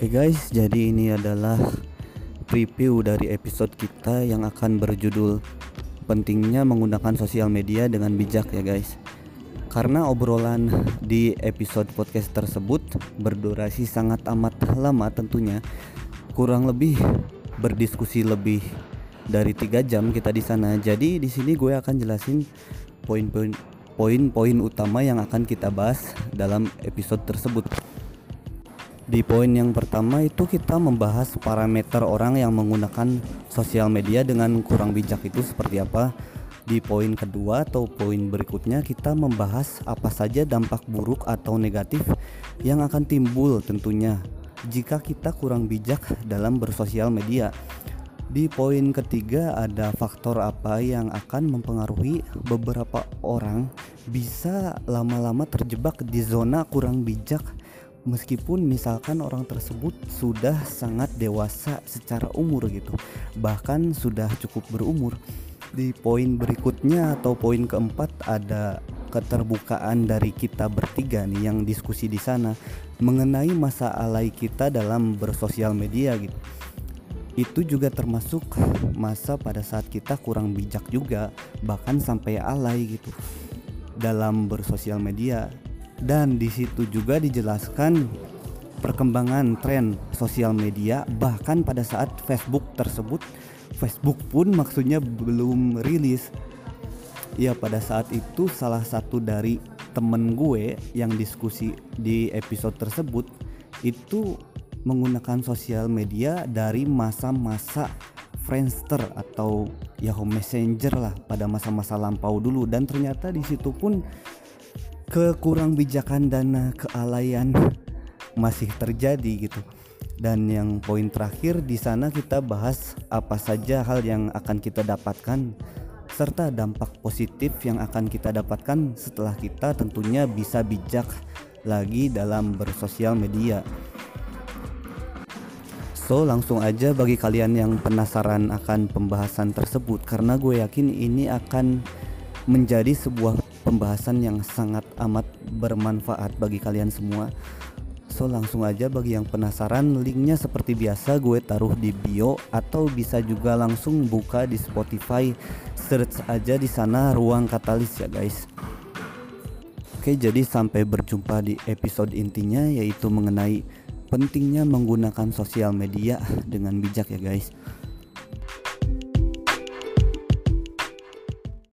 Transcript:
Oke guys, jadi ini adalah preview dari episode kita yang akan berjudul pentingnya menggunakan sosial media dengan bijak ya guys. Karena obrolan di episode podcast tersebut berdurasi sangat amat lama tentunya, kurang lebih berdiskusi lebih dari tiga jam kita di sana. Jadi di sini gue akan jelasin poin-poin poin-poin utama yang akan kita bahas dalam episode tersebut. Di poin yang pertama itu kita membahas parameter orang yang menggunakan sosial media dengan kurang bijak itu seperti apa. Di poin kedua atau poin berikutnya kita membahas apa saja dampak buruk atau negatif yang akan timbul tentunya jika kita kurang bijak dalam bersosial media. Di poin ketiga ada faktor apa yang akan mempengaruhi beberapa orang bisa lama-lama terjebak di zona kurang bijak meskipun misalkan orang tersebut sudah sangat dewasa secara umur gitu bahkan sudah cukup berumur. Di poin berikutnya atau poin keempat ada keterbukaan dari kita bertiga nih yang diskusi di sana mengenai masa alay kita dalam bersosial media gitu. Itu juga termasuk masa pada saat kita kurang bijak juga bahkan sampai alay gitu. Dalam bersosial media dan di situ juga dijelaskan perkembangan tren sosial media bahkan pada saat Facebook tersebut Facebook pun maksudnya belum rilis. Ya pada saat itu salah satu dari temen gue yang diskusi di episode tersebut itu menggunakan sosial media dari masa-masa Friendster atau Yahoo Messenger lah pada masa-masa lampau dulu. Dan ternyata di situ pun kekurang bijakan dan kealayan masih terjadi gitu. Dan yang poin terakhir di sana kita bahas apa saja hal yang akan kita dapatkan serta dampak positif yang akan kita dapatkan setelah kita tentunya bisa bijak lagi dalam bersosial media. So langsung aja bagi kalian yang penasaran akan pembahasan tersebut karena gue yakin ini akan menjadi sebuah pembahasan yang sangat amat bermanfaat bagi kalian semua. So langsung aja bagi yang penasaran linknya seperti biasa gue taruh di bio atau bisa juga langsung buka di Spotify search aja di sana ruang katalis ya guys. Oke jadi sampai berjumpa di episode intinya yaitu mengenai pentingnya menggunakan sosial media dengan bijak ya guys.